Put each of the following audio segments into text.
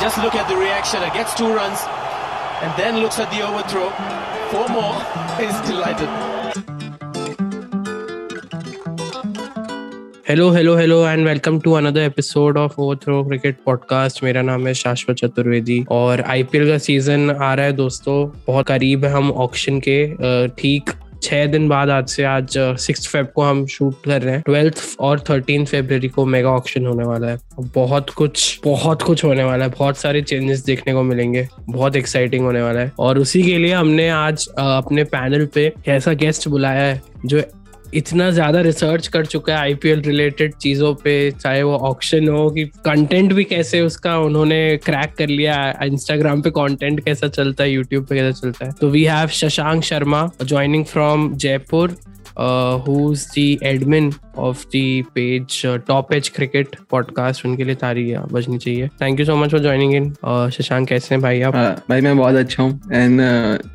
Just look at the reaction. It gets two runs and then looks at the overthrow. Four more. He's delighted. Hello hello hello and welcome to another episode of Overthrow cricket podcast मेरा नाम है शाश्वत चतुर्वेदी और IPL का season आ रहा है, दोस्तों बहुत करीब है हम ऑक्शन के ठीक छह दिन बाद आज से आज सिक्स फेब को हम शूट कर रहे हैं। ट्वेल्थ और थर्टीन फेब्रवरी को मेगा ऑक्शन होने वाला है। बहुत कुछ बहुत कुछ होने वाला है। बहुत सारे चेंजेस देखने को मिलेंगे। बहुत एक्साइटिंग होने वाला है। और उसी के लिए हमने आज अपने पैनल पे ऐसा गेस्ट बुलाया है, जो इतना ज़्यादा रिसर्च कर चुका है आईपीएल रिलेटेड चीज़ों पे, चाहे वो ऑक्शन हो कि कंटेंट भी कैसे उसका उन्होंने क्रैक कर लिया इंस्टाग्राम पे कंटेंट कैसा चलता है यूट्यूब पे कैसा चलता है। तो we have Shashank Sharma joining from Jaipur uh, who's the admin of the page uh, Top Edge Cricket podcast? उनके लिए तारी बजनी चाहिए। Thank you so much for joining in Shashank कैसे हैं भाई आप? uh, भाई मैं बहुत अच्छा हूँ। And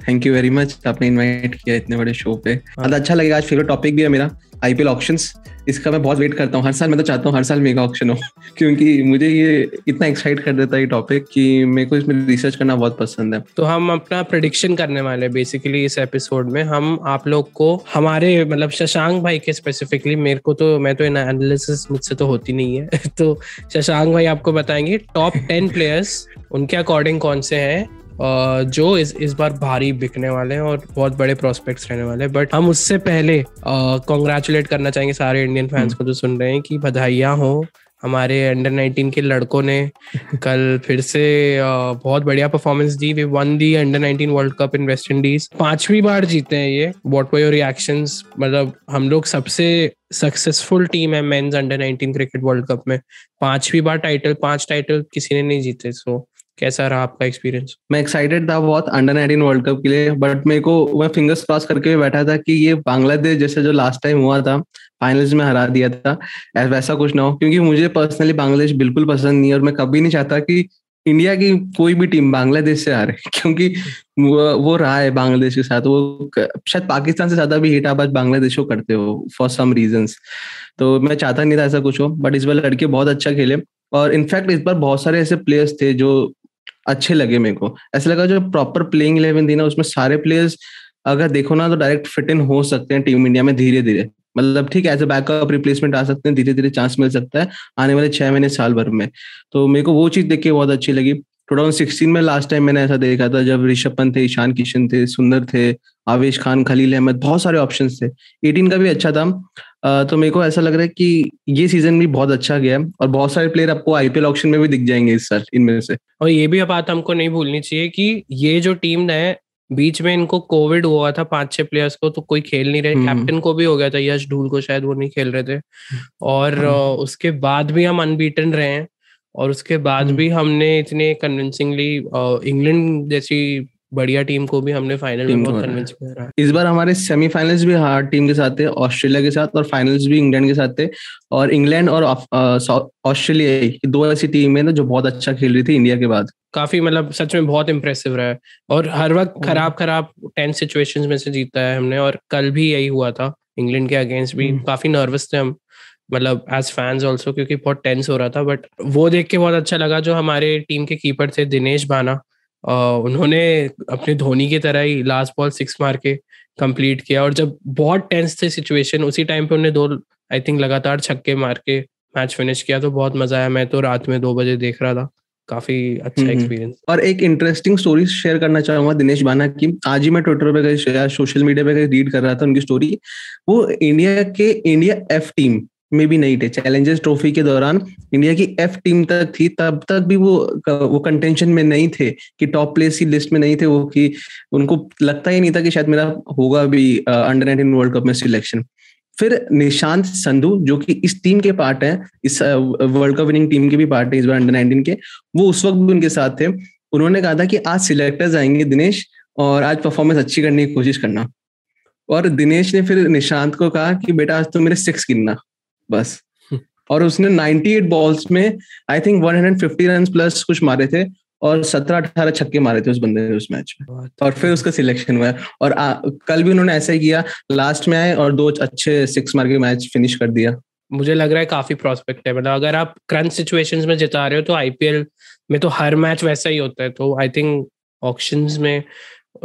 thank you very much आपने इनवाइट किया इतने बड़े शो पे। बहुत अच्छा लगेगा आज फेवरेट टॉपिक भी है मेरा। आईपीएल ऑप्शंस इसका मैं बहुत वेट करता हूँ। हर साल मैं तो चाहता हूँ हर साल मेगा ऑप्शन हो, क्योंकि मुझे ये इतना एक्साइट कर देता है ये टॉपिक कि मेरे को इसमें रिसर्च करना बहुत पसंद है। तो हम अपना प्रोडिक्शन करने वाले हैं बेसिकली इस एपिसोड में। हम आप लोग को, हमारे मतलब शशांक भाई के स्पेसिफिकली मेरे को तो मैं तो एनालिसिस मुझसे तो होती नहीं है। तो शशांक भाई आपको बताएँगे टॉप टेन प्लेयर्स उनके अकॉर्डिंग कौन से हैं? जो इस इस बार भारी बिकने वाले हैं और बहुत बड़े प्रोस्पेक्ट्स रहने वाले हैं। बट हम उससे पहले कॉन्ग्रेचुलेट करना चाहेंगे सारे इंडियन फैंस हम्म। को जो सुन रहे हैं कि बधाइयाँ हो। हमारे अंडर 19 के लड़कों ने कल फिर से बहुत बढ़िया परफॉर्मेंस दी। वे won the under 19 world cup in West Indies पांचवी बार जीते हैं ये। व्हाट वर योर रिएक्शंस मतलब हम लोग सबसे सक्सेसफुल टीम है men's under 19 cricket world cup में। पांचवी बार टाइटल पाँच टाइटल किसी ने नहीं जीते सो कैसा रहा आपका एक्सपीरियंस मैं एक्साइटेड था बहुत अंडर नाइनटीन वर्ल्ड कप के लिए बट मेरे को मैं फिंगर्स क्रॉस करके बैठा था कि ये बांग्लादेश जैसे जो लास्ट टाइम हुआ था फाइनल्स में हरा दिया था वैसा कुछ ना हो क्योंकि मुझे पर्सनली बांग्लादेश बिल्कुल पसंद नहीं है और मैं कभी नहीं चाहता कि इंडिया की कोई भी टीम बांग्लादेश से हारे क्योंकि वो, वो रहा है बांग्लादेश के साथ वो शायद पाकिस्तान से ज़्यादा भी हिट आप आज बांग्लादेश को करते हो फॉर सम रीजन तो मैं चाहता नहीं था ऐसा कुछ हो बट इस बार लड़के बहुत अच्छा खेले और इनफैक्ट इस बार बहुत सारे ऐसे प्लेयर्स थे जो अच्छे लगे मेरे को। ऐसा लगा जो प्रॉपर प्लेइंग इलेवन थी ना, उसमें सारे प्लेयर्स अगर देखो ना तो डायरेक्ट फिट इन हो सकते हैं टीम इंडिया में धीरे धीरे मतलब ठीक है एज अ बैकअप रिप्लेसमेंट आ सकते हैं धीरे धीरे चांस मिल सकता है आने वाले छह महीने साल भर में। तो मेरे को वो चीज़ देख के बहुत अच्छी लगी। 2016 में लास्ट टाइम मैंने ऐसा देखा था जब ऋषभ पंत थे ईशान किशन थे सुंदर थे आवेश खान खलील अहमद बहुत सारे ऑप्शन थे। 18 का भी अच्छा था। तो मेरे को ऐसा लग रहा है कि ये सीज़न भी बहुत अच्छा गया है और बहुत सारे प्लेयर आपको आईपीएल ऑप्शन में भी दिख जाएँगे इस साल इनमें से। और ये भी बात हमको नहीं भूलनी चाहिए कि ये जो टीम है बीच में इनको कोविड हुआ था पाँच छह प्लेयर्स को तो कोई खेल नहीं रहे। Captain hmm. को भी हो गया था यश ढूल को शायद वो नहीं खेल रहे थे। और हाँ। उसके बाद भी हम अनबीटन रहे हैं। और उसके बाद हम्म। भी हमने इतने कन्विंसिंगली इंग्लैंड जैसी बढ़िया टीम को भी हमने फाइनल में बहुत कन्विंस किया इस बार हमारे सेमीफाइनल्स भी हार्ड टीम के साथ थे ऑस्ट्रेलिया के साथ और फाइनल्स भी इंग्लैंड के साथ थे। और इंग्लैंड और ऑस्ट्रेलिया दो ऐसी टीम है ना जो बहुत अच्छा खेल रही थी इंडिया के बाद। काफ़ी मतलब सच में बहुत इम्प्रेसिव रहा है। और हर वक्त। खराब खराब टेंस सिचुएशंस में से जीता है हमने और कल भी यही हुआ था इंग्लैंड के अगेंस्ट भी। हम्म। काफ़ी नर्वस थे हम। मतलब एज फैंस ऑल्सो क्योंकि बहुत टेंस हो रहा था बट वो देख के बहुत अच्छा लगा जो हमारे टीम के कीपर थे दिनेश बाना उन्होंने अपने धोनी की तरह ही लास्ट बॉल सिक्स मार के कंप्लीट किया और जब बहुत टेंस थे सिचुएशन उसी टाइम पे उन्हें दो आई थिंक लगातार छक्के मार के मैच फिनिश किया तो बहुत मज़ा आया। मैं तो रात में दो बजे देख रहा था। काफ़ी अच्छा एक्सपीरियंस और एक इंटरेस्टिंग स्टोरी शेयर करना चाहूँगा दिनेश बाना की। आज ही मैं ट्विटर पे गई सोशल मीडिया पे रीड कर रहा था उनकी स्टोरी वो इंडिया के इंडिया एफ़ टीम में भी नहीं थे। चैलेंजर्स ट्रॉफी के दौरान इंडिया की एफ़ टीम तक थी, तब तक भी वो वो कंटेंशन में नहीं थे कि टॉप प्लेस की लिस्ट में नहीं थे वो कि उनको लगता ही नहीं था कि शायद मेरा होगा भी अंडर नाइनटीन वर्ल्ड कप में सिलेक्शन फिर निशांत संधु, जो कि इस टीम के पार्ट है, इस वर्ल्ड कप विनिंग टीम के भी पार्ट है इस बार अंडर नाइनटीन के, वो उस वक्त भी उनके साथ थे। उन्होंने कहा था कि आज सिलेक्टर्स आएँगे दिनेश और आज परफॉर्मेंस अच्छी करने की कोशिश करना। और दिनेश ने फिर निशांत को कहा कि बेटा आज तो मेरे सिक्स गिनना। बस। और उसने 98 बॉल्स में आई थिंक 150 रन प्लस कुछ मारे थे और 17 18 छक्के मारे थे उस बंदे ने उस मैच में। और फिर उसका सिलेक्शन हुआ। और आ, कल भी उन्होंने ऐसा ही किया लास्ट में आए और दो अच्छे सिक्स मार के मैच फिनिश कर दिया। मुझे लग रहा है काफ़ी प्रोस्पेक्ट है। मतलब अगर आप क्रंच सिचुएशंस में जिता रहे हो तो आईपीएल में तो हर मैच वैसा ही होता है। तो आई थिंक ऑप्शन में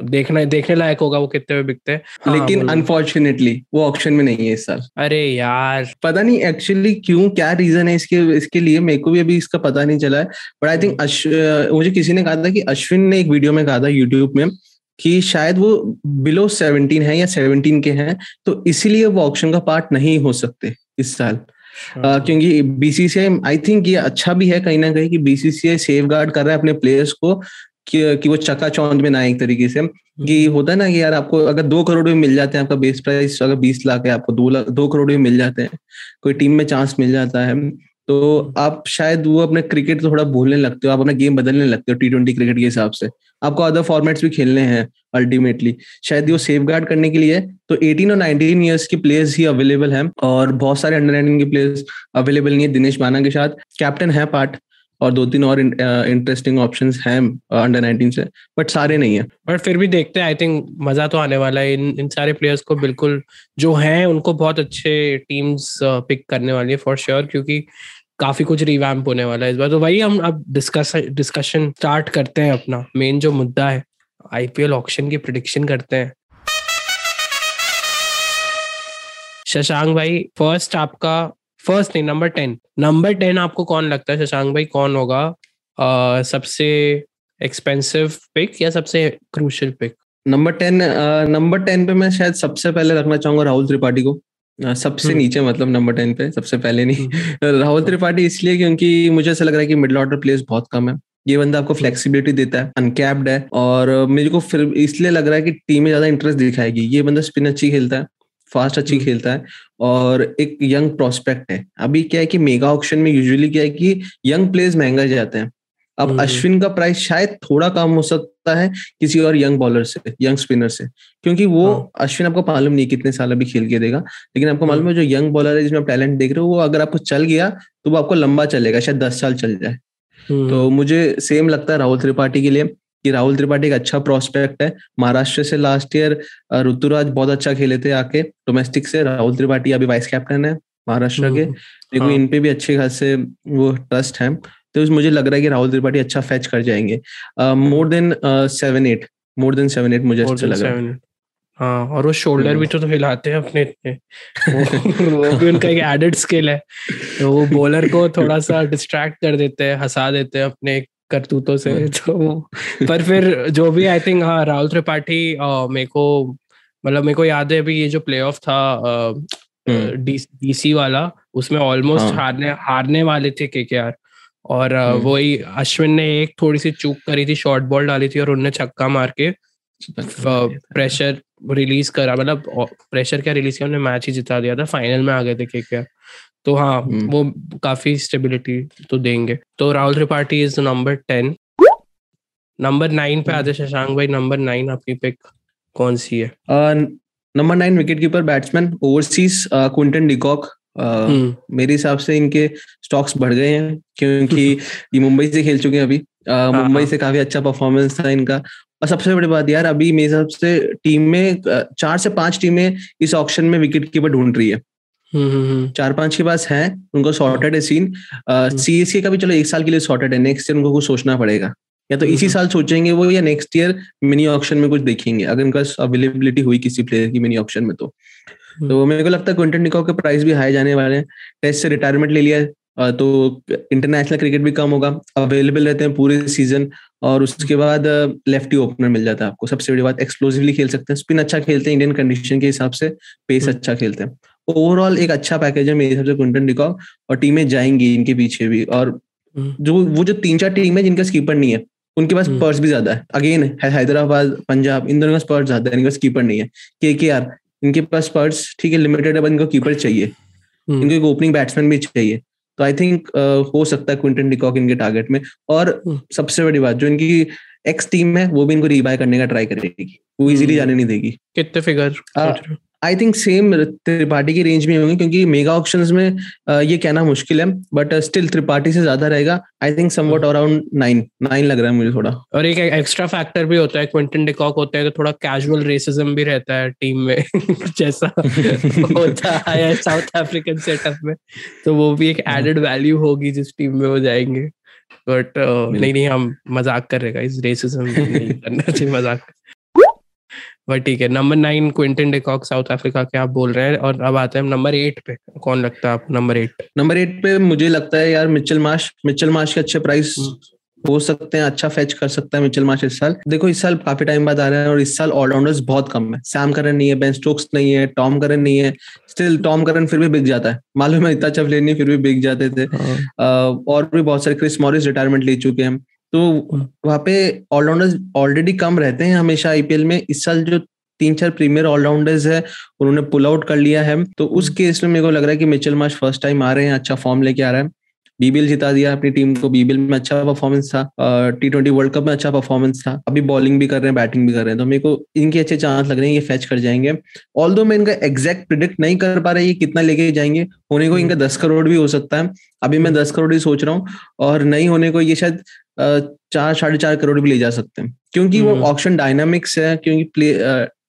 देखना देखने लायक होगा वो कितने में बिकते हैं। हाँ, लेकिन अनफॉर्चुनेटली वो ऑप्शन में नहीं है इस साल। अरे यार। पता नहीं एक्चुअली क्यों क्या रीजन है इसके इसके लिए? मेरे को भी अभी इसका पता नहीं चला है। बट आई थिंक मुझे किसी ने कहा था कि अश्विन ने एक वीडियो में कहा था यूट्यूब में कि शायद वो बिलो सेवनटीन है या सेवनटीन के हैं तो इसीलिए वो ऑप्शन का पार्ट नहीं हो सकते इस साल। uh, क्योंकि बीसीसीआई आई थिंक ये अच्छा भी है कहीं ना कहीं कि बीसीसीआई सेफ़ गार्ड कर रहा है अपने प्लेयर्स को। कि, कि वो चका चौंध में ना एक तरीके से। कि हम्म। होता है ना कि यार आपको अगर दो करोड़ में मिल जाते हैं आपका बेस प्राइस अगर बीस लाख है आपको दो लाख दो करोड़ में मिल जाते हैं। कोई टीम में चांस मिल जाता है। तो आप शायद वो अपने क्रिकेट थोड़ा भूलने लगते हो आप अपना गेम बदलने लगते हो टी ट्वेंटी क्रिकेट के हिसाब से। आपको अदर फॉर्मेट्स भी खेलने हैं अल्टीमेटली शायद वो सेफ़ गार्ड करने के लिए तो 18 और 19 इयर्स के प्लेयर्स ही अवेलेबल हैं और बहुत सारे अंडर नाइनटीन के प्लेयर्स अवेलेबल नहीं है दिनेश माना के साथ। कैप्टन है पार्ट और दो तीन और इंटरेस्टिंग ऑप्शंस हैं अंडर नाइनटीन से बट सारे नहीं है। बट फिर भी देखते हैं आई थिंक मज़ा तो आने वाला है। इन इन सारे प्लेयर्स को बिल्कुल जो हैं, उनको बहुत अच्छे टीम्स पिक करने वाली है फॉर श्योर क्योंकि काफ़ी कुछ रिवैम्प होने वाला है इस बार। तो वही हम अब डिस्कस डिस्कशन स्टार्ट करते हैं अपना। मेन जो मुद्दा है आईपीएल ऑक्शन की प्रिडिक्शन करते हैं। शशांक भाई फ़र्स्ट आपका फ़र्स्ट नहीं नंबर टेन नंबर टेन आपको कौन लगता है? शशांक भाई कौन होगा? uh, सबसे एक्सपेंसिव पिक या सबसे crucial pick number ten number ten पे मैं शायद सबसे पहले रखना चाहूँगा राहुल त्रिपाठी को। सबसे हम्म। नीचे मतलब नंबर टेन पे सबसे पहले नहीं। हम्म। राहुल त्रिपाठी इसलिए क्योंकि मुझे ऐसा लग रहा है कि मिडिल ऑर्डर प्लेयर्स बहुत कम है। ये बंदा आपको फ्लेक्सिबिलिटी देता है अनकैप्ड है और मेरे को फिर इसलिए लग रहा है कि टीम में ज़्यादा इंटरेस्ट दिखाएगी। ये बंदा स्पिन अच्छी खेलता है। फास्ट अच्छी हम्म। खेलता है और एक यंग प्रोस्पेक्ट है अभी क्या है कि मेगा ऑप्शन में यूजुअली क्या है कि यंग प्लेयर्स महँगा जाते हैं अब हम्म। अश्विन का प्राइस शायद थोड़ा कम हो सकता है किसी और यंग बॉलर से यंग स्पिनर से क्योंकि वो हाँ। अश्विन आपको मालूम नहीं कितने साल अभी खेल के देगा लेकिन आपको मालूम है हम्म। जो यंग बॉलर है जिसमें आप टैलेंट देख रहे हो वो अगर आपको चल गया तो वो आपको लंबा चलेगा शायद दस साल चल जाए तो मुझे सेम लगता है राहुल त्रिपाठी के लिए कि राहुल त्रिपाठी एक अच्छा प्रोस्पेक्ट है। महाराष्ट्र से लास्ट ईयर ऋतुराज बहुत अच्छा खेले थे आके डोमेस्टिक से। राहुल त्रिपाठी अभी वाइस कैप्टन है महाराष्ट्र के। देखो हाँ। इन पे भी अच्छे खासे वो ट्रस्ट है। तो मुझे लग रहा है कि राहुल त्रिपाठी अच्छा फैच कर जाएँगे। More than seven eight more than seven eight मुझे अच्छा लग रहा है। हाँ और वो शोल्डर भी तो, तो हिलाते हैं अपने इतने। वो, वो भी उनका एक एडेड स्किल है। तो वो बॉलर को थोड़ा सा डिस्ट्रैक्ट कर देते हैं हंसा देते हैं अपने करतूतों से हाँ। तो पर फिर जो भी आई थिंक हाँ राहुल त्रिपाठी मेरे को मतलब मेरे को याद है अभी ये जो प्ले ऑफ़ था डीसी हम्म। वाला उसमें ऑलमोस्ट हाँ. हारने हारने वाले थे के और हम्म। वही अश्विन ने एक थोड़ी सी चूक करी थी शॉर्ट बॉल डाली थी और उनने छक्का मार के प्रेशर रिलीज़ करा मतलब प्रेशर क्या रिलीज़ किया उन्होंने मैच ही जिता दिया था फाइनल में आ गए थे के तो हाँ हम्म। वो काफ़ी स्टेबिलिटी तो देंगे। तो Rahul Tripathi is number ten number nine पे आते शशांक भाई नंबर नाइन आपकी पिक कौन सी है? Number nine wicket keeper batsman overseas Quinton de Kock hmm. मेरे हिसाब से इनके स्टॉक्स बढ़ गए हैं क्योंकि ये मुंबई से खेल चुके हैं अभी। हाँ, मुंबई हाँ। से काफ़ी अच्छा परफॉर्मेंस था इनका। और सबसे बड़ी बात यार अभी मेरे हिसाब से टीम में चार से पाँच टीमें इस ऑप्शन में विकेट कीपर ढूंढ रही है। हम्म, हम्म, चार पाँच के पास है उनको सॉर्टेड है सीन सी का भी चलो एक साल के लिए सॉर्टेड है नेक्स्ट ईयर उनको कुछ सोचना पड़ेगा। या तो इसी साल सोचेंगे वो या नेक्स्ट ईयर मिनी ऑप्शन में कुछ देखेंगे अगर इनका अवेलेबिलिटी हुई किसी प्लेयर की मिनी ऑप्शन में तो। तो मेरे को लगता है क्विंटन निको के प्राइस भी हाई जाने वाले हैं। टेस्ट से रिटायरमेंट ले लिया तो इंटरनेशनल क्रिकेट भी कम होगा। अवेलेबल रहते हैं पूरे सीज़न और उसके बाद लेफ्टी ओपनर मिल जाता है आपको। सबसे बड़ी बात एक्सप्लोसिवली खेल सकते हैं। स्पिन अच्छा खेलते हैं इंडियन कंडीशन के हिसाब से। Pace hmm. अच्छा खेलते हैं। ओवरऑल एक अच्छा पैकेज है मेरे हिसाब से क्विंटन डिकॉक और टीमें जाएँगी इनके पीछे भी और हम्म। जो वो जो तीन चार टीम है जिनका स्कीपर नहीं है उनके पास पर्स हम्म। भी ज़्यादा है। अगेन हैदराबाद पंजाब इन दोनों का पर्स ज़्यादा है इनका स्कीपर नहीं है। के के आर इनके पास पर्स ठीक है लिमिटेड है इनको कीपर चाहिए। इनको एक ओपनिंग बैट्समैन भी चाहिए। तो आई थिंक uh, हो सकता है क्विंटन डिकॉक इनके टारगेट में। और हम्म। सबसे बड़ी बात जो इनकी एक्स टीम है वो भी इनको रीबाय करने का ट्राई करेगी। वो इजीली जाने नहीं देगी। कितने figure I think same Tripathi की रेंज में होंगे क्योंकि मेगा ऑप्शन में ये कहना मुश्किल है बट स्टिल त्रिपाठी से ज़्यादा रहेगा I think somewhat around nine nine लग रहा है मुझे थोड़ा। और एक एक्स्ट्रा फैक्टर भी होता है क्विंटन डिकॉक होता है तो थोड़ा कैजुअल रेसिज्म भी रहता है टीम में जैसा होता है साउथ अफ्रीकन सेटअप में तो वो भी एक एडेड वैल्यू होगी जिस टीम में वो जाएँगे बट uh, नहीं नहीं हम मज़ाक कर रहे इस रेसिज्म नहीं करना चाहिए मज़ाक। बट ठीक है number nine Quinton de Kock South Africa के आप बोल रहे हैं? और अब आते हैं नंबर एट पे। कौन लगता है आप नंबर एट नंबर एट पे मुझे लगता है यार मिचल माश मिचल माश के अच्छे प्राइस हम्म। हो सकते हैं अच्छा फेच कर सकता है मिचल माश इस साल। देखो इस साल काफ़ी टाइम बाद आ रहे हैं और इस साल ऑलराउंडर्स बहुत कम है। सैम करन नहीं है बेन स्टोक्स नहीं है टॉम करन नहीं है। स्टिल टॉम करन फिर भी बिक जाता है। मालूम है इतना अच्छा लेनी फिर भी बिक जाते थे। हाँ। और भी बहुत सारे क्रिस मॉरिस रिटायरमेंट ले चुके हैं। तो वहाँ पे ऑलराउंडर्स ऑलरेडी कम रहते हैं हमेशा आईपीएल में। इस साल जो तीन चार प्रीमियर ऑलराउंडर्स है उन्होंने पुल आउट कर लिया है। तो उस केस में मेरे को लग रहा है कि मिचल मार्श फ़र्स्ट टाइम आ रहे हैं अच्छा फॉर्म लेके आ रहा है। बीबीएल जिता दिया अपनी टीम को। बीबीएल में अच्छा परफॉर्मेंस था। टी ट्वेंटी वर्ल्ड कप में अच्छा परफॉर्मेंस था। अभी बॉलिंग भी कर रहे हैं बैटिंग भी कर रहे हैं। तो मेरे को इनके अच्छे चांस लग रहे हैं ये फैच कर जाएँगे। ऑल दो मैं इनका एग्जैक्ट प्रिडिक्ट नहीं कर पा रहा ये कितना लेके जाएँगे होने को इनका दस करोड़ भी हो सकता है। अभी मैं दस करोड़ ही सोच रहा हूँ और नहीं होने को ये शायद चार साढ़े चार करोड़ भी ले जा सकते हैं। क्योंकि वो ऑप्शन हम्म। डायनामिक्स है क्योंकि प्ले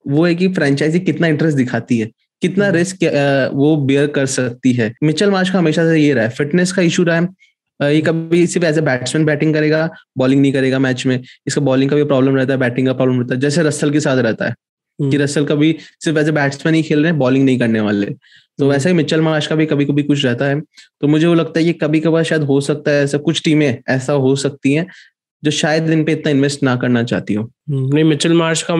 वो है कि फ्रेंचाइजी कितना इंटरेस्ट दिखाती है कितना रिस्क हम्म। वो बेयर कर सकती है। मिचल मार्च का हमेशा से ये रहा है फिटनेस का इशू रहा है। ये कभी सिर्फ़ एज ए बैट्समैन बैटिंग करेगा बॉलिंग नहीं करेगा मैच में। इसका बॉलिंग का भी प्रॉब्लम रहता है बैटिंग का प्रॉब्लम रहता है जैसे रसल के साथ रहता है। कि रसल हम्म। कभी सिर्फ़ एज ए बैट्समैन ही खेल रहे हैं बॉलिंग नहीं करने वाले तो हम्म। वैसे ही मिचल मार्श का भी कभी कभी कुछ रहता है तो मुझे वो लगता है कि कभी कभार शायद हो सकता है ऐसा कुछ टीमें ऐसा हो सकती हैं जो शायद इन पे इतना इन्वेस्ट ना करना चाहती हो हम्म, नहीं मिचल मार्श का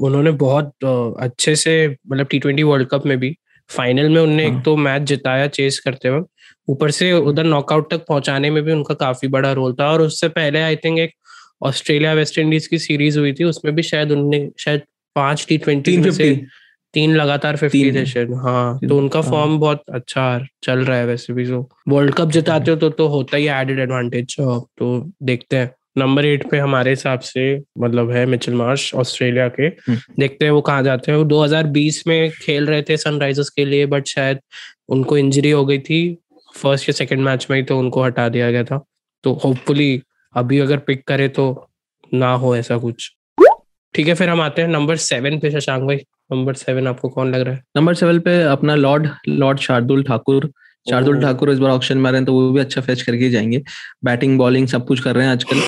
उन्होंने बहुत अच्छे से मतलब टी ट्वेंटी वर्ल्ड कप में भी फाइनल में उन्होंने हाँ. एक तो मैच जिताया चेस करते वक्त ऊपर से उधर नॉकआउट तक पहुँचाने में भी उनका काफ़ी बड़ा रोल था और उससे पहले आई थिंक एक ऑस्ट्रेलिया वेस्ट इंडीज की सीरीज़ हुई थी उसमें भी शायद उन्होंने शायद पाँच टी ट्वेंटी में से तीन लगातार फिफ्टी थे शायद। हाँ तो उनका फॉर्म हाँ। बहुत अच्छा चल रहा है वैसे भी जो वर्ल्ड कप जिताते हो तो तो होता ही एडेड एडवांटेज तो देखते हैं। नंबर एट पे हमारे हिसाब से मतलब है मिचल मार्श ऑस्ट्रेलिया के। हम्म। देखते हैं वो कहाँ जाते हैं। वो 2020 में खेल रहे थे सनराइजर्स के लिए बट शायद उनको इंजरी हो गई थी। फ़र्स्ट या सेकंड मैच में ही तो उनको हटा दिया गया था। तो होपफुली अभी अगर पिक करे तो ना हो ऐसा कुछ। ठीक है फिर हम आते हैं नंबर सेवन पे शशांक भाई। नंबर सेवन आपको कौन लग रहा है? नंबर सेवन पे अपना लॉर्ड लॉर्ड शार्दुल ठाकुर। शार्दुल ठाकुर इस बार ऑप्शन में आ रहे हैं तो वो भी अच्छा फेच करके जाएँगे। बैटिंग बॉलिंग सब कुछ कर रहे हैं आजकल।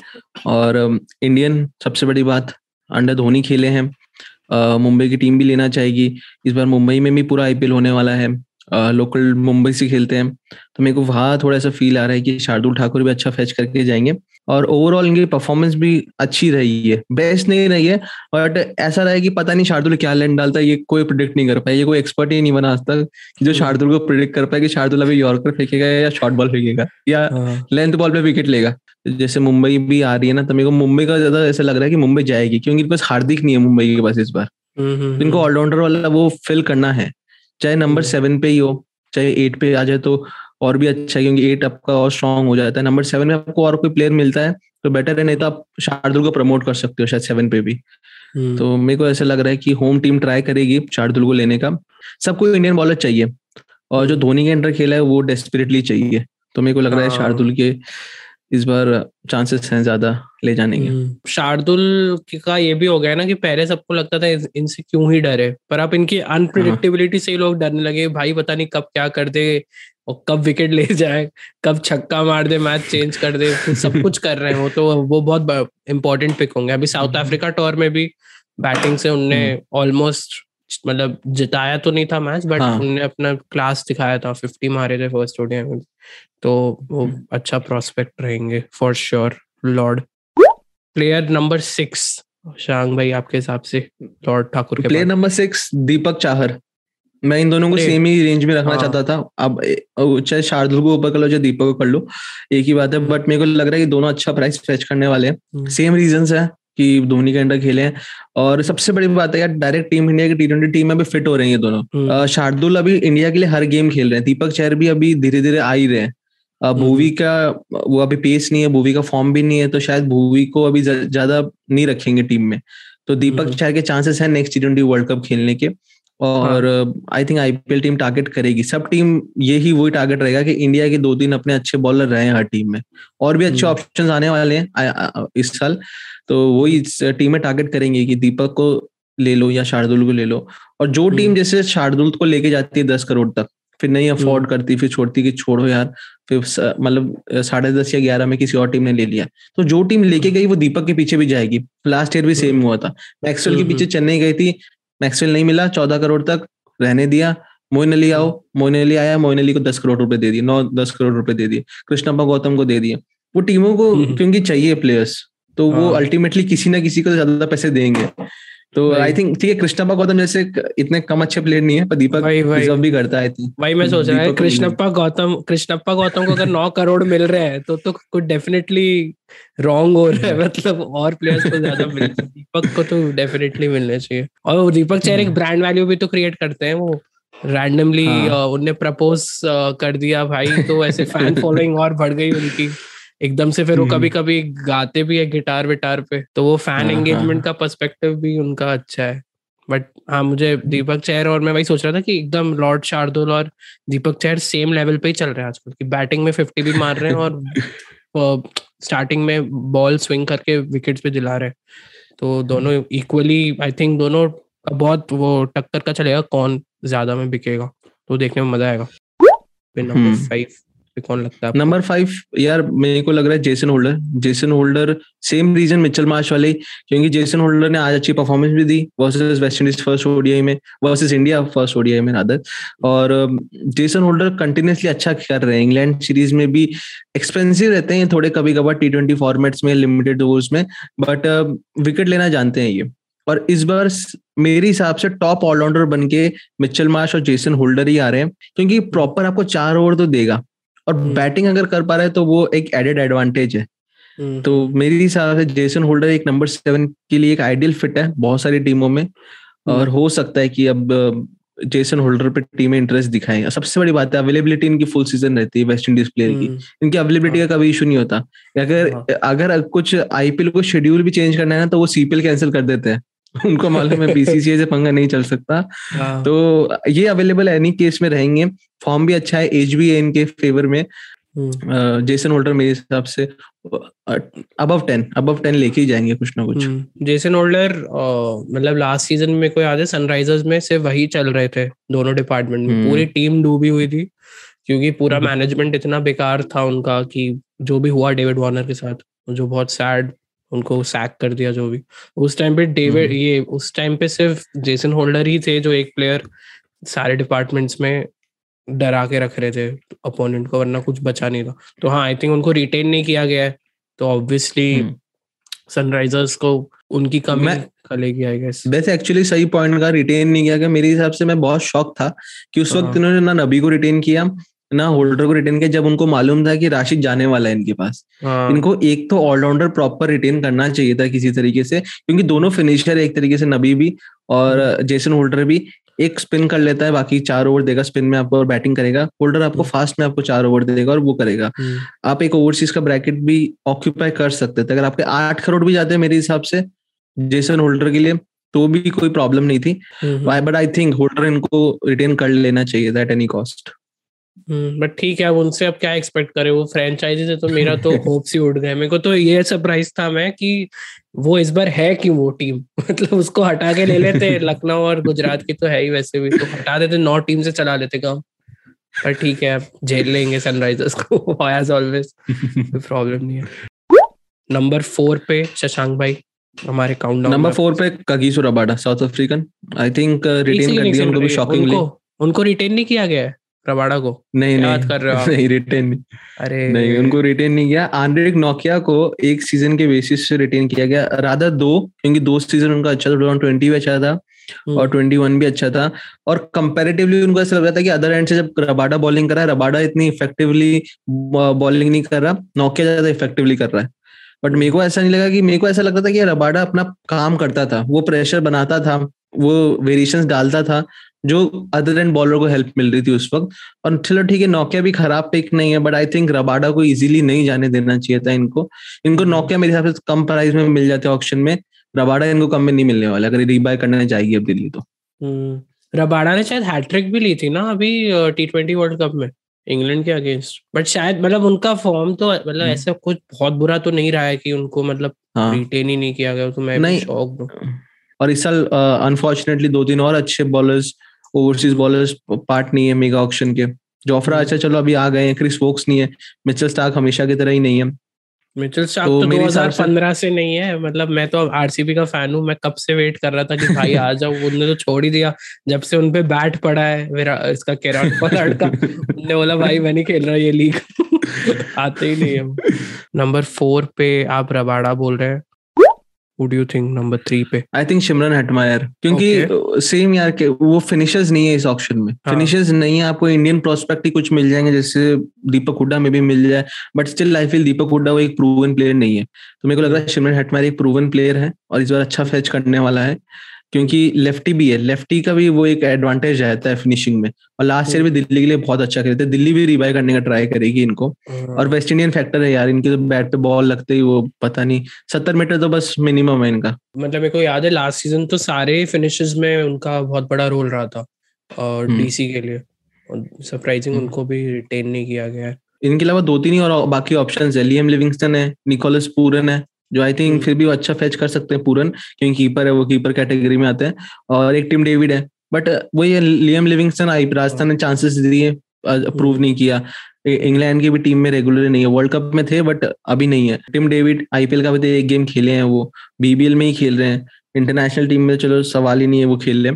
और इंडियन um, सबसे बड़ी बात अंडर धोनी खेले हैं। मुंबई की टीम भी लेना चाहेगी। इस बार मुंबई में भी पूरा आईपीएल होने वाला है। लोकल मुंबई से खेलते हैं। तो मेरे को वहाँ थोड़ा सा फील आ रहा है कि शार्दुल ठाकुर भी अच्छा फैच करके जाएँगे। और ओवरऑल इनकी परफॉर्मेंस भी अच्छी रही है। बेस्ट नहीं रही है बट ऐसा रहा है कि पता नहीं शार्दुल क्या लैंड डालता है ये कोई प्रिडिक्ट नहीं कर पाया। ये कोई एक्सपर्ट ही नहीं बना आज तक कि जो शार्दुल को प्रिडिक्ट कर पाए कि शार्दुल अभी यॉर्कर फेंकेगा या शॉर्ट बॉल फेंकेगा या लेंथ बॉल पे विकेट लेगा। जैसे मुंबई भी आ रही है ना तो मेरे को मुंबई का ज़्यादा ऐसा लग रहा है कि मुंबई जाएगी क्योंकि इनके पास हार्दिक नहीं है मुंबई के पास इस बार। हम्म, हम्म, तो इनको ऑलराउंडर वाला वो फिल करना है। चाहे नंबर सेवन पे ही हो चाहे एट पे आ जाए तो और भी अच्छा है क्योंकि एट आपका और स्ट्रॉन्ग हो जाता है। नंबर सेवन में आपको और कोई प्लेयर मिलता है तो बेटर है नहीं तो आप शार्दुल को प्रमोट कर सकते हो शायद सेवन पे भी। हम्म। तो मेरे को ऐसा लग रहा है कि होम टीम ट्राई करेगी शार्दुल को लेने का। सबको इंडियन बॉलर चाहिए और जो धोनी के अंडर खेला है वो डेस्परेटली चाहिए। तो मेरे को लग रहा है हाँ। शार्दुल के इस बार चांसेस हैं ज़्यादा ले जाने के हम्म। शार्दुल का ये भी हो गया ना कि पहले सबको लगता था इनसे क्यों ही डरे पर अब इनकी अनप्रिडिक्टेबिलिटी से लोग डरने लगे भाई पता नहीं कब क्या कर दे और कब विकेट ले जाए कब छक्का मार दे मैच चेंज कर दे सब कुछ कर रहे हो तो वो बहुत इंपॉर्टेंट पिक होंगे अभी साउथ अफ्रीका टूर में भी बैटिंग से उनने ऑलमोस्ट हम्म। मतलब जिताया तो नहीं था मैच बट हाँ. उनने अपना क्लास दिखाया था। फिफ्टी मारे थे फ़र्स्ट ओडिया में। तो वो हम्म। अच्छा प्रोस्पेक्ट रहेंगे for sure lord player number six शांग भाई आपके हिसाब से लॉर्ड ठाकुर के player number six Deepak Chahar मैं इन दोनों को सेम ही रेंज में रखना हाँ. चाहता था। अब चाहे शार्दुल को ऊपर कर लो चाहे दीपक को कर लो एक ही बात है बट मेरे को लग रहा है कि दोनों अच्छा प्राइस फेच करने वाले हैं। सेम। रीजन है। कि धोनी के अंडर खेले हैं। और सबसे बड़ी बात है यार डायरेक्ट टीम इंडिया की टी ट्वेंटी टीम में भी फिट हो रही है दोनों। हम्म। शार्दुल अभी इंडिया के लिए हर गेम खेल रहे हैं। दीपक चहर भी अभी धीरे धीरे आ ही रहे हैं। भूवी हम्म। का वो अभी पेस नहीं है भूवी का फॉर्म भी नहीं है तो शायद भूवी को अभी ज़्यादा नहीं रखेंगे टीम में। तो दीपक चहर के चांसेस है next T twenty world cup खेलने के। और I think IPL team target करेगी। सब टीम यही वही टारगेट रहेगा कि इंडिया के दो तीन अपने अच्छे बॉलर रहे हैं हर टीम में। और भी अच्छे ऑप्शंस हम्म। आने वाले हैं इस साल। तो वही टीमें टारगेट करेंगे कि दीपक को ले लो या शार्दुल को ले लो। और जो टीम हम्म। जैसे शार्दुल को लेके जाती है दस करोड़ तक फिर नहीं अफोर्ड हम्म। करती फिर छोड़ती कि छोड़ो यार फिर मतलब साढ़े दस या ग्यारह में किसी और टीम ने ले लिया। तो जो टीम लेके गई वो दीपक के पीछे भी जाएगी। लास्ट ईयर भी सेम हुआ था। मैक्सवेल के पीछे चेन्नई गई थी मैक्सवेल नहीं मिला चौदह करोड़ तक रहने दिया। मोइन अली आओ मोइन अली आया मोइन अली को दस करोड़ रुपए दे दिए नौ दस करोड़ रुपए दे दिए कृष्णप्पा गौतम को दे दिए। वो टीमों को क्योंकि चाहिए प्लेयर्स तो वो अल्टीमेटली हाँ। किसी ना किसी को ज़्यादा पैसे देंगे। तो आई थिंक ठीक है कृष्णप्पा गौतम जैसे इतने कम अच्छे प्लेयर नहीं है पर दीपक डिजर्व भी करता है भाई मैं सोच रहा हूँ कृष्णप्पा गौतम कृष्णप्पा गौतम को अगर नौ करोड़ मिल रहे हैं तो तो कुछ डेफिनेटली रॉन्ग हो रहा है मतलब और प्लेयर्स को ज़्यादा मिल दीपक को तो डेफिनेटली मिलने चाहिए। और दीपक चेहरे एक ब्रांड वैल्यू भी तो क्रिएट करते हैं वो रैंडमली हाँ. उनने प्रपोज कर दिया भाई तो ऐसे फ़ैन फॉलोइंग और बढ़ गई उनकी। एकदम से फिर वो कभी हम्म। कभी गाते भी है गिटार विटार पे तो वो फ़ैन एंगेजमेंट हाँ, हाँ। का पर्सपेक्टिव भी उनका अच्छा है। बट हाँ मुझे दीपक चैर और मैं वही सोच रहा था कि एकदम लॉर्ड शार्दुल और दीपक चैर सेम लेवल पे ही चल रहे हैं आजकल की बैटिंग में फिफ्टी भी मार रहे हैं और स्टार्टिंग में बॉल स्विंग करके विकेट्स पे दिला रहे हैं। तो दोनों इक्वली आई थिंक दोनों बहुत वो टक्कर का चलेगा कौन ज़्यादा में बिकेगा तो देखने में मज़ा आएगा। नंबर फाइव कौन लगता है नंबर फाइव यार, मेरे को लग रहा है Jason Holder Jason Holder same reason Mitchell Marsh वाले, क्योंकि जेसन होल्डर ने आज अच्छी परफॉर्मेंस भी दी versus West Indies first ODI में वर्सेस इंडिया फ़र्स्ट ओडीआई में रादर और जेसन होल्डर कंटिन्यूसली अच्छा कर रहे हैं। इंग्लैंड सीरीज़ में भी एक्सपेंसिव रहते हैं थोड़े कभी कभार टी ट्वेंटी फॉर्मेट्स में लिमिटेड ओवर्स में बट विकेट लेना जानते हैं ये। और इस बार मेरे हिसाब से टॉप ऑलराउंडर बन के मिचल मार्श और जेसन होल्डर ही आ रहे हैं, क्योंकि प्रॉपर आपको चार ओवर तो देगा। और बैटिंग हम्म। अगर कर पा रहा है तो वो एक एडेड एडवांटेज है हम्म, तो हम्म। मेरे हिसाब से जेसन होल्डर एक नंबर सेवन के लिए एक आइडियल फिट है बहुत सारी टीमों में और हो सकता है कि अब जेसन होल्डर पे टीमें इंटरेस्ट दिखाएँ सबसे बड़ी बात है अवेलेबिलिटी इनकी फुल सीज़न रहती है वेस्ट इंडीज प्लेयर की इनकी अवेलेबिलिटी हाँ। का कभी इशू नहीं होता अगर हाँ। अगर कुछ आईपीएल को शेड्यूल भी चेंज करना है ना तो वो सीपीएल कैंसिल कर देते हैं उनको मालूम है बीसीसीआई से पंगा नहीं चल सकता हाँ। तो ये अवेलेबल एनी केस में रहेंगे फॉर्म भी अच्छा है एज भी है इनके फेवर में जेसन हम्म। होल्डर मेरे हिसाब से अबव टेन अबव टेन लेके ही जाएँगे कुछ ना कुछ जेसन होल्डर मतलब लास्ट सीज़न में कोई याद है सनराइजर्स में से वही चल रहे थे दोनों डिपार्टमेंट में हम्म। पूरी टीम डूबी हुई थी क्योंकि पूरा मैनेजमेंट हम्म। इतना बेकार था उनका कि जो भी हुआ डेविड वार्नर के साथ जो बहुत सैड उनको सैक कर दिया जो भी उस टाइम पे डेविड हम्म। ये उस टाइम पे सिर्फ़ जेसन होल्डर ही थे जो एक प्लेयर सारे डिपार्टमेंट्स में डरा के रख रहे थे अपोनेंट को वरना कुछ बचा नहीं था तो हाँ आई थिंक उनको रिटेन नहीं किया गया है तो ऑब्वियसली सनराइजर्स हम्म। को उनकी कमी खलेगी आई गेस वैसे एक्चुअली सही पॉइंट का रिटेन नहीं किया गया मेरे हिसाब से मैं बहुत शॉक था कि उस वक्त हाँ। इन्होंने ना नबी को रिटेन किया ना होल्डर को रिटेन किया जब उनको मालूम था कि राशिद जाने वाला है इनके पास। हाँ. इनको एक तो ऑलराउंडर प्रॉपर रिटेन करना चाहिए था किसी तरीके से क्योंकि दोनों फिनिशर एक तरीके से नबी भी और जेसन होल्डर भी एक स्पिन कर लेता है बाकी चार ओवर देगा स्पिन में आपको और बैटिंग करेगा। होल्डर आपको फास्ट हम्म। में आपको चार ओवर देगा और वो करेगा। हम्म। आप एक ओवरसीज का ब्रैकेट भी ऑक्यूपाई कर सकते थे। अगर आपके आठ करोड़ भी जाते हैं मेरे हिसाब से जेसन होल्डर के लिए तो भी कोई प्रॉब्लम नहीं थी। बट आई थिंक होल्डर इनको रिटेन कर लेना चाहिए था एट एनी कॉस्ट बट हम्म, ठीक है अब उनसे अब क्या एक्सपेक्ट करे? वो फ्रेंचाइजी से तो मेरा तो होप्स ही उड़ गए। मेरे को तो ये सरप्राइज़ था मैं कि वो इस बार है कि वो टीम मतलब उसको हटा के ले लेते लखनऊ और गुजरात की तो है ही वैसे भी। तो हटा देते नौ टीम से चला लेते काम। पर ठीक है अब झेल लेंगे सनराइजर्स को। एज ऑलवेज कोई प्रॉब्लम नहीं है। नंबर फोर पे शशांक भाई हमारे काउंटडाउन नंबर फोर पे Kagiso Rabada South African I think retain कर दिया उनको भी शॉकिंगली उनको रिटेन नहीं किया गया है? रबाडा को? नहीं नहीं। कर रहे हो नहीं रिटेन नहीं। अरे। नहीं उनको रिटेन नहीं किया। आंड्रिक नोकिया को एक सीज़न के बेसिस से रिटेन किया गया। राधा दो क्योंकि दो सीज़न उनका अच्छा था ट्वेंटी भी अच्छा था हम्म। और ट्वेंटी वन भी अच्छा था। और कंपेरेटिवली उनको ऐसा लग रहा था कि अदर एंड से जब रबाडा बॉलिंग कर रहा है रबाडा इतनी इफेक्टिवली बॉलिंग नहीं कर रहा नोकिया ज़्यादा इफेक्टिवली कर रहा है। बट मेरे को ऐसा नहीं लगा कि मेरे को ऐसा लगता था कि रबाडा अपना काम करता था वो प्रेशर बनाता था वो वेरिएशन डालता था। जो अदर एंड बॉलर को हेल्प मिल रही थी उस वक्त। और चलो ठीक है नौकिया भी खराब पिक नहीं है बट आई थिंक रबाडा को इजीली नहीं जाने देना चाहिए था इनको। इनको नौकिया मेरे हिसाब से कम प्राइस में मिल जाते ऑप्शन में। रबाडा इनको कम में नहीं मिलने वाला अगर रीबाय करने जाएगी अब दिल्ली तो। हम्म, रबाड़ा ने शायद हैट्रिक भी ली थी ना अभी टी ट्वेंटी वर्ल्ड कप में इंग्लैंड के अगेंस्ट बट शायद मतलब उनका फॉर्म तो मतलब हम्म। ऐसा कुछ बहुत बुरा तो नहीं रहा है कि उनको मतलब हाँ। रिटेन ही नहीं किया गया तो मैं नहीं। और इस साल अनफॉर्चुनेटली दो तीन और अच्छे बॉलर्स ओवरसीज बॉलर्स पार्ट नहीं है मेगा ऑक्शन के। जोफ्रा हम्म। अच्छा चलो अभी आ गए हैं। क्रिस वोक्स नहीं है। मिचेल स्टार्क हमेशा की तरह ही नहीं है। मिचेल स्टार्क तो तो, मेरे हिसाब से- 2015 से नहीं है। मतलब मैं तो आरसीबी का फ़ैन हूँ। मैं कब से वेट कर रहा था कि भाई आ जाओ उनने तो छोड़ ही दिया। जब से उनपे बैट पड़ा है मेरा इसका केराट पोलार्ड का उनने बोला भाई मैं नहीं खेल रहा ये लीग आते ही नहीं हम नंबर फोर पे आप रबाड़ा बोल रहे हैं। Who do you think number three पे? आई थिंक सिमरन हटमायर क्योंकि सेम यार के वो फिनिशर्स नहीं है इस ऑप्शन में। हाँ। फिनिशर्स नहीं है आपको इंडियन प्रोस्पेक्ट ही कुछ मिल जाएँगे जैसे दीपक हुड्डा में भी मिल जाए but still I feel Deepak Hooda वो एक प्रूवन प्लेयर नहीं है। तो मेरे को लग रहा है शिमरन हटमायर एक प्रूवन प्लेयर है और इस बार अच्छा फैच करने वाला है। क्योंकि लेफ्टी भी है। लेफ्टी का भी वो एक एडवांटेज रहता है फिनिशिंग में। और लास्ट ईयर भी दिल्ली के लिए बहुत अच्छा खेलते हैं दिल्ली भी रिवाइव करने का ट्राई करेगी इनको। और वेस्ट इंडियन फैक्टर है यार इनके तो बैट पे बॉल लगते ही वो पता नहीं। सत्तर मीटर तो बस मिनिमम है इनका। मतलब मेरे को याद है लास्ट सीज़न तो सारे फिनिशेस में उनका बहुत बड़ा रोल रहा था। और हम्म। डीसी के लिए। सरप्राइजिंग हम्म। उनको भी रिटेन नहीं किया गया है। इनके अलावा दो तीन ही और बाकी ऑप्शन है। लियम लिविंगस्टन है निकोलस पूरन है। जो आई थिंक हम्म। फिर भी वो अच्छा फैच कर सकते हैं पूरन क्योंकि कीपर है वो कीपर कैटेगरी में आते हैं। और एक टीम डेविड है बट वो ये लियम लिविंगस्टन आई राजस्थान ने चांसेस दिए अप्रूव। नहीं किया। इंग्लैंड की भी टीम में रेगुलर नहीं है वर्ल्ड कप में थे बट अभी नहीं है। टिम डेविड आईपीएल का भी तो एक गेम खेले हैं वो बीबीएल में ही खेल रहे हैं। इंटरनेशनल टीम में चलो सवाल ही नहीं है वो खेल ले।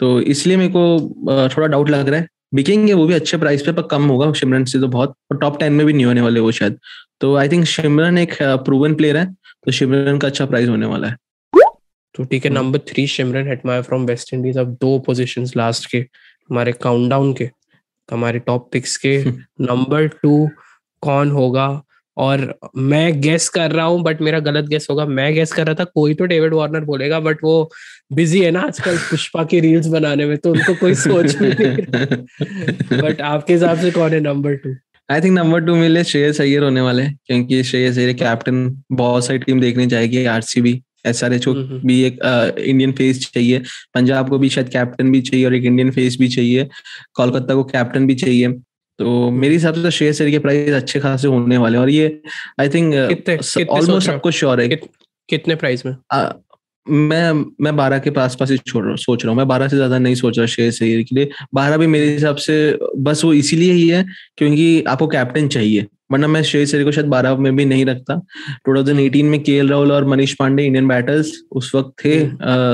तो इसलिए मेरे को थोड़ा डाउट लग रहा है। बिकेंगे वो भी अच्छे प्राइस पे पर कम होगा सिमरन से तो बहुत। और टॉप टेन में भी नहीं होने वाले वो शायद। तो आई थिंक सिमरन एक प्रूवन प्लेयर है। तो सिमरन का अच्छा प्राइस होने वाला है। तो ठीक है। Number three Shimron Hetmyer from West Indies अब दो पोजीशंस लास्ट के हमारे काउंटडाउन के हमारे टॉप पिक्स के। नंबर टू कौन होगा? और मैं गेस कर रहा हूँ बट मेरा गलत गेस होगा। मैं गेस कर रहा था कोई तो डेविड वार्नर बोलेगा बट वो बिज़ी है ना आजकल पुष्पा की रील्स बनाने में तो उनको कोई सोच भी नहीं बट आपके हिसाब से कौन है number two I think number two मिले श्रेयस अय्यर होने वाले हैं क्योंकि श्रेयस अय्यर कैप्टन बहुत सारी टीम देखनी चाहेगी आरसीबी एसआरएच को हम्म। भी एक इंडियन फेस चाहिए पंजाब को भी शायद कैप्टन भी चाहिए और एक इंडियन फेस भी चाहिए कोलकाता को कैप्टन भी चाहिए। तो मेरे हिसाब से तो श्रेयस अय्यर के प्राइस अच्छे खासे होने वाले और ये आई थिंक ऑलमोस्ट सबको श्योर है? कितने प्राइस में? मैं मैं बारह के पास पास ही छोड़ रहा, सोच रहा हूँ। मैं बारह से ज़्यादा नहीं सोच रहा शेयर सही के लिए बारह भी मेरे हिसाब से, बस वो इसीलिए ही है, क्योंकि आपको कैप्टन चाहिए। वरना मैं श्रेयस अय्यर को शायद बारह में भी नहीं रखता। 2018 में केएल राहुल और मनीष पांडे इंडियन बैटर्स उस वक्त थे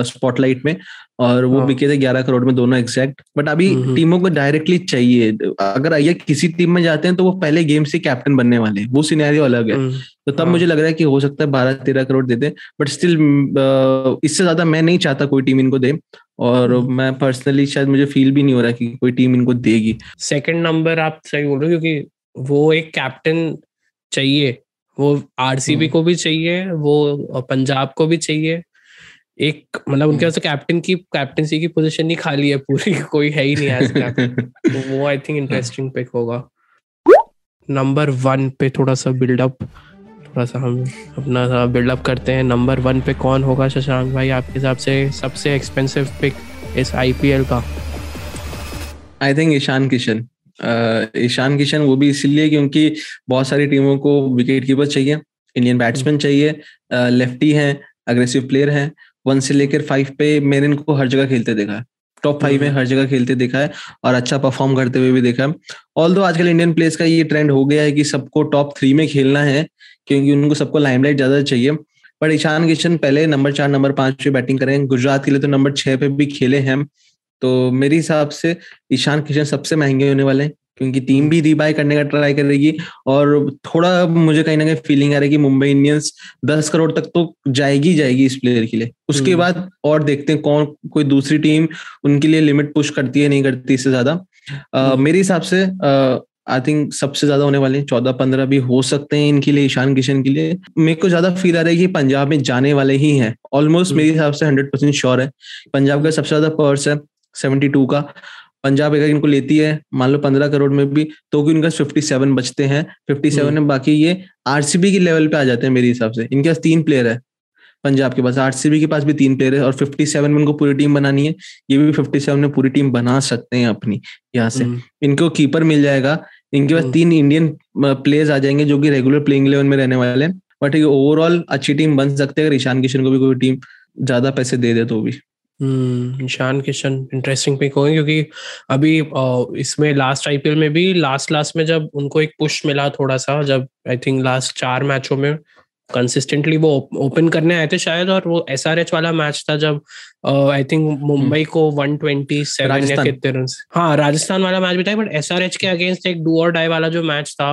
स्पॉटलाइट में और वो हाँ। बिके थे ग्यारह करोड़ में दोनों एग्जैक्ट बट अभी हम्म। टीमों को डायरेक्टली चाहिए। अगर अय्यर किसी टीम में जाते हैं तो वो पहले गेम से कैप्टन बनने वाले हैं। वो सिनेरियो अलग है। हम्म, तो तब हाँ। मुझे लग रहा है कि हो सकता है बारह तेरह करोड़ दे दे। बट स्टिल इससे ज़्यादा मैं नहीं चाहता कोई टीम इनको दे। और हम्म। मैं पर्सनली शायद मुझे फील भी नहीं हो रहा कि कोई टीम इनको देगी। सेकंड नंबर आप सही बोल रहे हो क्योंकि वो एक कैप्टन चाहिए वो आरसीबी हम्म। को भी चाहिए वो पंजाब को भी चाहिए। एक मतलब उनके हम्म। पास कैप्टन की कैप्टनसी की पोजीशन ही खाली है पूरी कोई है ही नहीं एज कैप्टन तो वो आई थिंक इंटरेस्टिंग पिक होगा। नंबर वन पे थोड़ा सा बिल्डअप थोड़ा सा हम अपना सा बिल्डअप करते हैं। नंबर वन पे कौन होगा शशांक भाई? आपके हिसाब से सबसे एक्सपेंसिव पिक इस आईपीएल का? I think Ishan Kishan. Ishan Kishan वो भी इसीलिए क्योंकि बहुत सारी टीमों को विकेट कीपर चाहिए इंडियन बैट्समैन चाहिए लेफ्टी हैं अग्रेसिव प्लेयर हैं। वन से लेकर फाइव पे मैंने इनको हर जगह खेलते देखा है। टॉप फाइव में हम्म। हर जगह खेलते देखा है और अच्छा परफॉर्म करते हुए भी देखा है। ऑल आजकल इंडियन प्लेयर्स का ये ट्रेंड हो गया है कि सबको टॉप थ्री में खेलना है क्योंकि उनको सबको लाइमलाइट ज़्यादा चाहिए। पर ईशान किशन पहले नंबर चार नंबर पाँच पे बैटिंग करें। गुजरात के लिए तो नंबर छह पे भी खेले हैं। तो मेरे हिसाब से ईशान किशन सबसे महँगे होने वाले हैं क्योंकि टीम भी रीबाय करने का ट्राई करेगी और थोड़ा मुझे कहीं ना कहीं फीलिंग आ रही है कि मुंबई इंडियंस दस करोड़ तक तो जाएगी जाएगी इस प्लेयर के लिए उसके हम्म। बाद और देखते हैं कौन कोई दूसरी टीम उनके लिए लिमिट पुश करती है नहीं करती इससे ज़्यादा हम्म। मेरे हिसाब से आई थिंक सबसे ज़्यादा होने वाले चौदह पंद्रह भी हो सकते हैं इनके लिए ईशान किशन के लिए मेरे को ज़्यादा फील आ रहा है कि पंजाब में जाने वाले ही हैं ऑलमोस्ट हम्म। मेरे हिसाब से हंड्रेड परसेंट श्योर है पंजाब का सबसे ज़्यादा पर्स है सेवेंटी टू का। पंजाब अगर इनको लेती है मान लो पंद्रह करोड़ में भी तो भी उनका फिफ्टी सेवन बचते हैं। फिफ्टी सेवन में बाकी ये आरसीबी के लेवल पे आ जाते हैं मेरे हिसाब से। इनके पास तीन प्लेयर है पंजाब के पास। आरसीबी के पास भी तीन प्लेयर है और 57 में उनको पूरी टीम बनानी है। ये भी 57 में पूरी टीम बना सकते हैं अपनी यहाँ से। हम्म, इनको कीपर मिल जाएगा। इनके पास हम्म। तीन इंडियन प्लेयर्स आ जाएँगे जो कि रेगुलर प्लेइंग इलेवन में रहने वाले हैं। बट ये ओवरऑल अच्छी टीम बन सकते हैं। अगर ईशान किशन को भी कोई टीम ज़्यादा पैसे दे दे तो भी। हम्म, ईशान किशन इंटरेस्टिंग पिक होंगे क्योंकि अभी इसमें लास्ट आईपीएल में भी लास्ट लास्ट में जब उनको एक पुश मिला थोड़ा सा जब आई थिंक लास्ट चार मैचों में कंसिस्टेंटली वो ओपन करने आए थे शायद और वो एसआरएच वाला मैच था जब आई थिंक मुंबई को 127 या राजस्थान। कितने रन हाँ राजस्थान वाला मैच भी था बट एसआरएच के अगेंस्ट एक डू और डाई वाला जो मैच था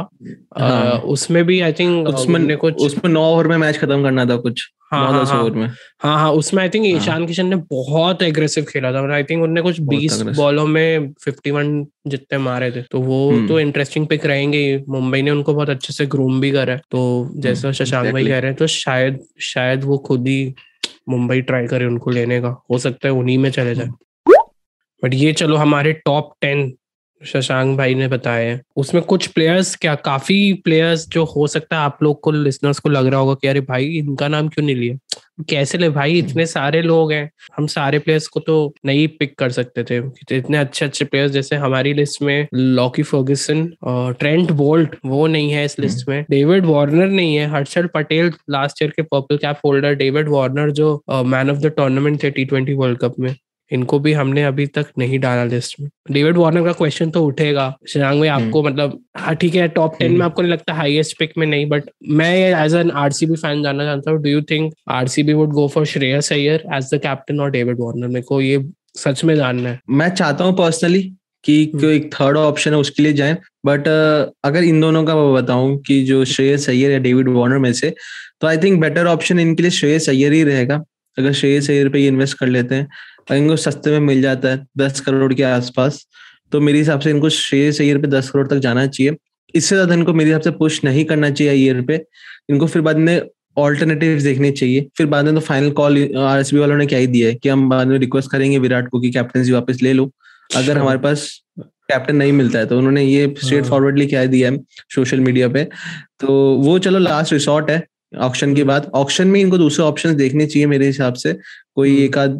अ, हाँ। उसमें भी आई थिंक उसमें कुछ उसमें नौ ओवर में मैच खत्म करना था कुछ हाँ, हाँ, हाँ। में हाँ हाँ उसमें आई थिंक हाँ। ईशान किशन ने बहुत एग्रेसिव खेला था आई थिंक उन्होंने कुछ बहुत 20 aggressive। बॉलों में 51 जितने मारे थे तो वो हम्म। तो इंटरेस्टिंग पिक रहेंगे मुंबई ने उनको बहुत अच्छे से ग्रूम भी करा है तो जैसा हम्म, शशांक भाई कह रहे हैं तो शायद शायद वो खुद ही मुंबई ट्राई करे उनको लेने का। हो सकता है उन्हीं में चले जाए। बट ये चलो हमारे टॉप टेन शशांक भाई ने बताए हैं। उसमें कुछ प्लेयर्स क्या काफ़ी प्लेयर्स जो हो सकता है आप लोग को लिसनर्स को लग रहा होगा कि अरे भाई इनका नाम क्यों नहीं लिया? कैसे ले भाई इतने सारे लोग हैं। हम सारे प्लेयर्स को तो नहीं पिक कर सकते थे। इतने अच्छे अच्छे प्लेयर्स जैसे हमारी लिस्ट में लॉकी फर्गिसन और ट्रेंट बोल्ट वो नहीं है इस लिस्ट में। डेविड वार्नर नहीं है। हर्षल पटेल लास्ट ईयर के purple cap holder David Warner जो मैन ऑफ़ द टूर्नामेंट थे टी ट्वेंटी वर्ल्ड कप में। इनको भी हमने अभी तक नहीं डाला लिस्ट में। डेविड वार्नर का क्वेश्चन तो उठेगा। शशांक भाई आपको मतलब हाँ ठीक है टॉप टेन में हम्म। आपको नहीं लगता हाईएस्ट पिक में नहीं बट मैं एज एन आरसीबी फ़ैन जानना चाहता हूँ do you think RCB would go for Shreyas Iyer as the captain और डेविड वार्नर मेरे को ये सच में जानना है। मैं चाहता हूँ पर्सनली कि हम्म। कोई एक थर्ड ऑप्शन है उसके लिए जाएँ बट अगर इन दोनों का मैं बताऊँ कि जो श्रेयस अय्यर या डेविड वार्नर में से तो आई थिंक बेटर ऑप्शन इनके लिए श्रेयस अय्यर ही रहेगा। अगर श्रेयस अय्यर पे ये इन्वेस्ट कर लेते हैं और इनको सस्ते में मिल जाता है दस करोड़ के आसपास। तो मेरे हिसाब से इनको श्रेयस अय्यर पे दस करोड़ तक जाना चाहिए। इससे ज़्यादा इनको मेरे हिसाब से पुश नहीं करना चाहिए अय्यर पे। इनको फिर बाद में ऑल्टरनेटिव देखने चाहिए। फिर बाद में तो फाइनल कॉल आरएसबी वालों ने क्या ही दिया है कि हम बाद में रिक्वेस्ट करेंगे विराट को कि कैप्टनसी वापस ले लो। अगर हमारे पास कैप्टन नहीं मिलता है तो उन्होंने ये स्ट्रेट हाँ। फॉरवर्डली क्या दिया है सोशल मीडिया पे। तो वो चलो लास्ट रिसोर्ट है ऑक्शन के बाद। ऑक्शन में इनको दूसरे ऑप्शंस देखने चाहिए मेरे हिसाब से। कोई हम्म। एक आध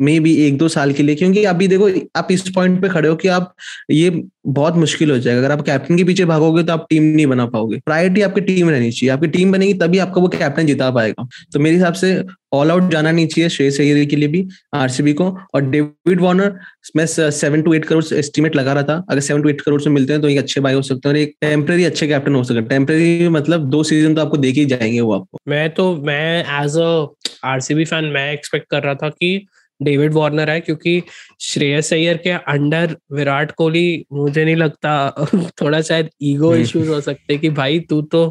मे भी एक दो साल के लिए, क्योंकि अभी देखो, आप इस पॉइंट पे खड़े हो कि आप, ये बहुत मुश्किल हो जाएगा। अगर आप कैप्टन के पीछे भागोगे तो आप टीम नहीं बना पाओगे। प्रायोरिटी आपकी टीम रहनी चाहिए। आपकी टीम बनेगी तभी आपका वो कैप्टन जिता पाएगा। तो मेरे हिसाब से ऑल आउट जाना नहीं चाहिए श्रेयस अय्यर के लिए भी आरसीबी को। और डेविड वार्नर मैं seven to eight crore estimate लगा रहा था। अगर सेवन टू एट करोड़ से मिलते हैं तो एक अच्छे बाई हो सकते हैं और एक टेम्परेरी अच्छे कैप्टन हो सकते हैं। टेम्परेरी मतलब दो सीज़न तो आपको देख ही जाएँगे वो आपको। मैं तो मैं एज अ आरसीबी फ़ैन मैं एक्सपेक्ट कर रहा था कि डेविड वार्नर है क्योंकि श्रेयस अय्यर के अंडर विराट कोहली मुझे नहीं लगता थोड़ा शायद ईगो हम्म। इश्यूज़ हो सकते हैं कि भाई तू तो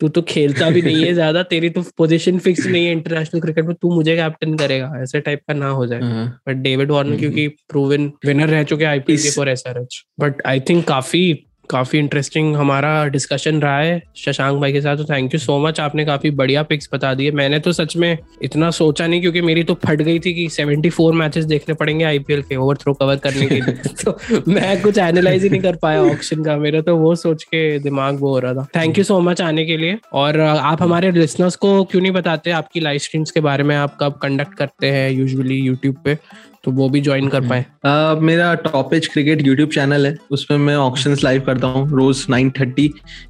तू तो खेलता भी नहीं है ज़्यादा तेरी तो पोजीशन फिक्स नहीं है इंटरनेशनल क्रिकेट में तू मुझे कैप्टन करेगा ऐसे टाइप का ना हो जाए। बट डेविड वार्नर हम्म। क्योंकि प्रूवन विनर रह चुके आईपीएल के for SRH but I think काफ़ी काफ़ी इंटरेस्टिंग हमारा डिस्कशन रहा है शशांक भाई के साथ तो थैंक यू सो मच आपने काफ़ी बढ़िया पिक्स बता दिए। मैंने तो सच में इतना सोचा नहीं, क्योंकि मेरी तो फट गई थी कि 74 मैचेस देखने पड़ेंगे आईपीएल के ओवर थ्रो कवर करने के लिए। तो मैं कुछ एनालाइज ही नहीं कर पाया ऑप्शन का। मेरा तो वो सोच के दिमाग वो हो रहा था। थैंक यू सो मच आने के लिए। और आप हमारे लिसनर्स को क्यों नहीं बताते? आपकी लाइव स्ट्रीम्स के बारे में आप कब कंडक्ट करते हैं यूजुअली यूट्यूब पे? तो वो भी ज्वाइन कर पाए। Uh, मेरा top edge cricket YouTube channel है। उसमें मैं ऑप्शंस लाइव करता हूँ। रोज 9:30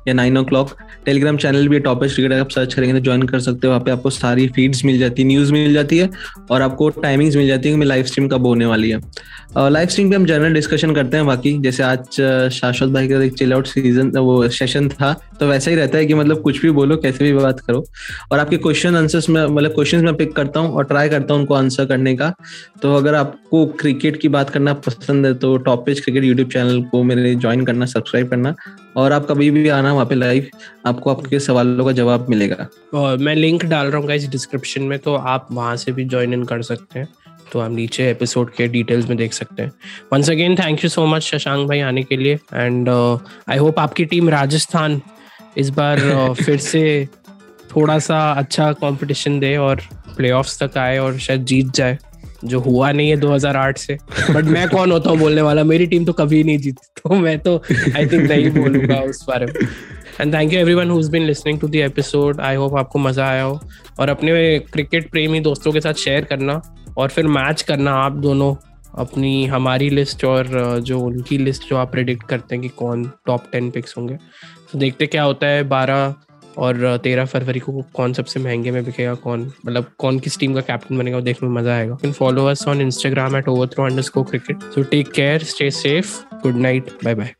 या nine o'clock Telegram channel भी टॉप एज क्रिकेट आप सर्च करेंगे तो ज्वाइन कर सकते हो। वहाँ पे आपको सारी फीड्स मिल जाती है न्यूज़ मिल जाती है और आपको टाइमिंग्स मिल जाती है कि लाइव स्ट्रीम कब होने वाली है। लाइव स्ट्रीम पे हम जनरल डिस्कशन करते हैं बाकी जैसे आज शाश्वत भाई का एक चिल आउट सीज़न वो सेशन था। तो वैसा ही रहता है कि मतलब कुछ भी बोलो, कैसे भी बात करो। और आपके क्वेश्चन आंसर्स में मतलब क्वेश्चन मैं पिक करता हूँ और ट्राई करता हूँ उनको आंसर करने का। तो अगर आपको क्रिकेट की बात करना पसंद है तो top page cricket YouTube channel को मेरे ज्वाइन करना सब्सक्राइब करना। और आप कभी भी आना वहाँ पे लाइव आपको आपके सवालों का जवाब मिलेगा। और मैं लिंक डाल रहा हूँ गाइस डिस्क्रिप्शन में तो आप वहाँ से भी ज्वाइन इन कर सकते हैं। तो आप नीचे एपिसोड के डिटेल्स में देख सकते हैं। Once again thank you so much Shashank भाई आने के लिए। एंड आई होप आपकी टीम राजस्थान इस बार फिर से थोड़ा सा अच्छा कंपटीशन दे और प्लेऑफ्स तक आए और शायद जीत जाए जो हुआ नहीं है 2008 से। बट मैं कौन होता हूँ बोलने वाला? मेरी टीम तो कभी नहीं जीती तो मैं तो आई थिंक नहीं बोलूँगा उस बारे में। And thank you everyone who been listening to the episode I hope आपको मज़ा आया हो। और अपने क्रिकेट प्रेमी दोस्तों के साथ शेयर करना और फिर मैच करना आप दोनों अपनी हमारी लिस्ट और जो उनकी लिस्ट जो आप प्रिडिक्ट करते हैं कि कौन टॉप टेन पिक्स होंगे। तो देखते क्या होता है बारह और तेरह फरवरी को कौन सबसे महँगे में बिकेगा, कौन मतलब कौन किस टीम का कैप्टन बनेगा देखने में मज़ा आएगा। Can follow us on Instagram at over throw under cricket so take care stay safe good night bye bye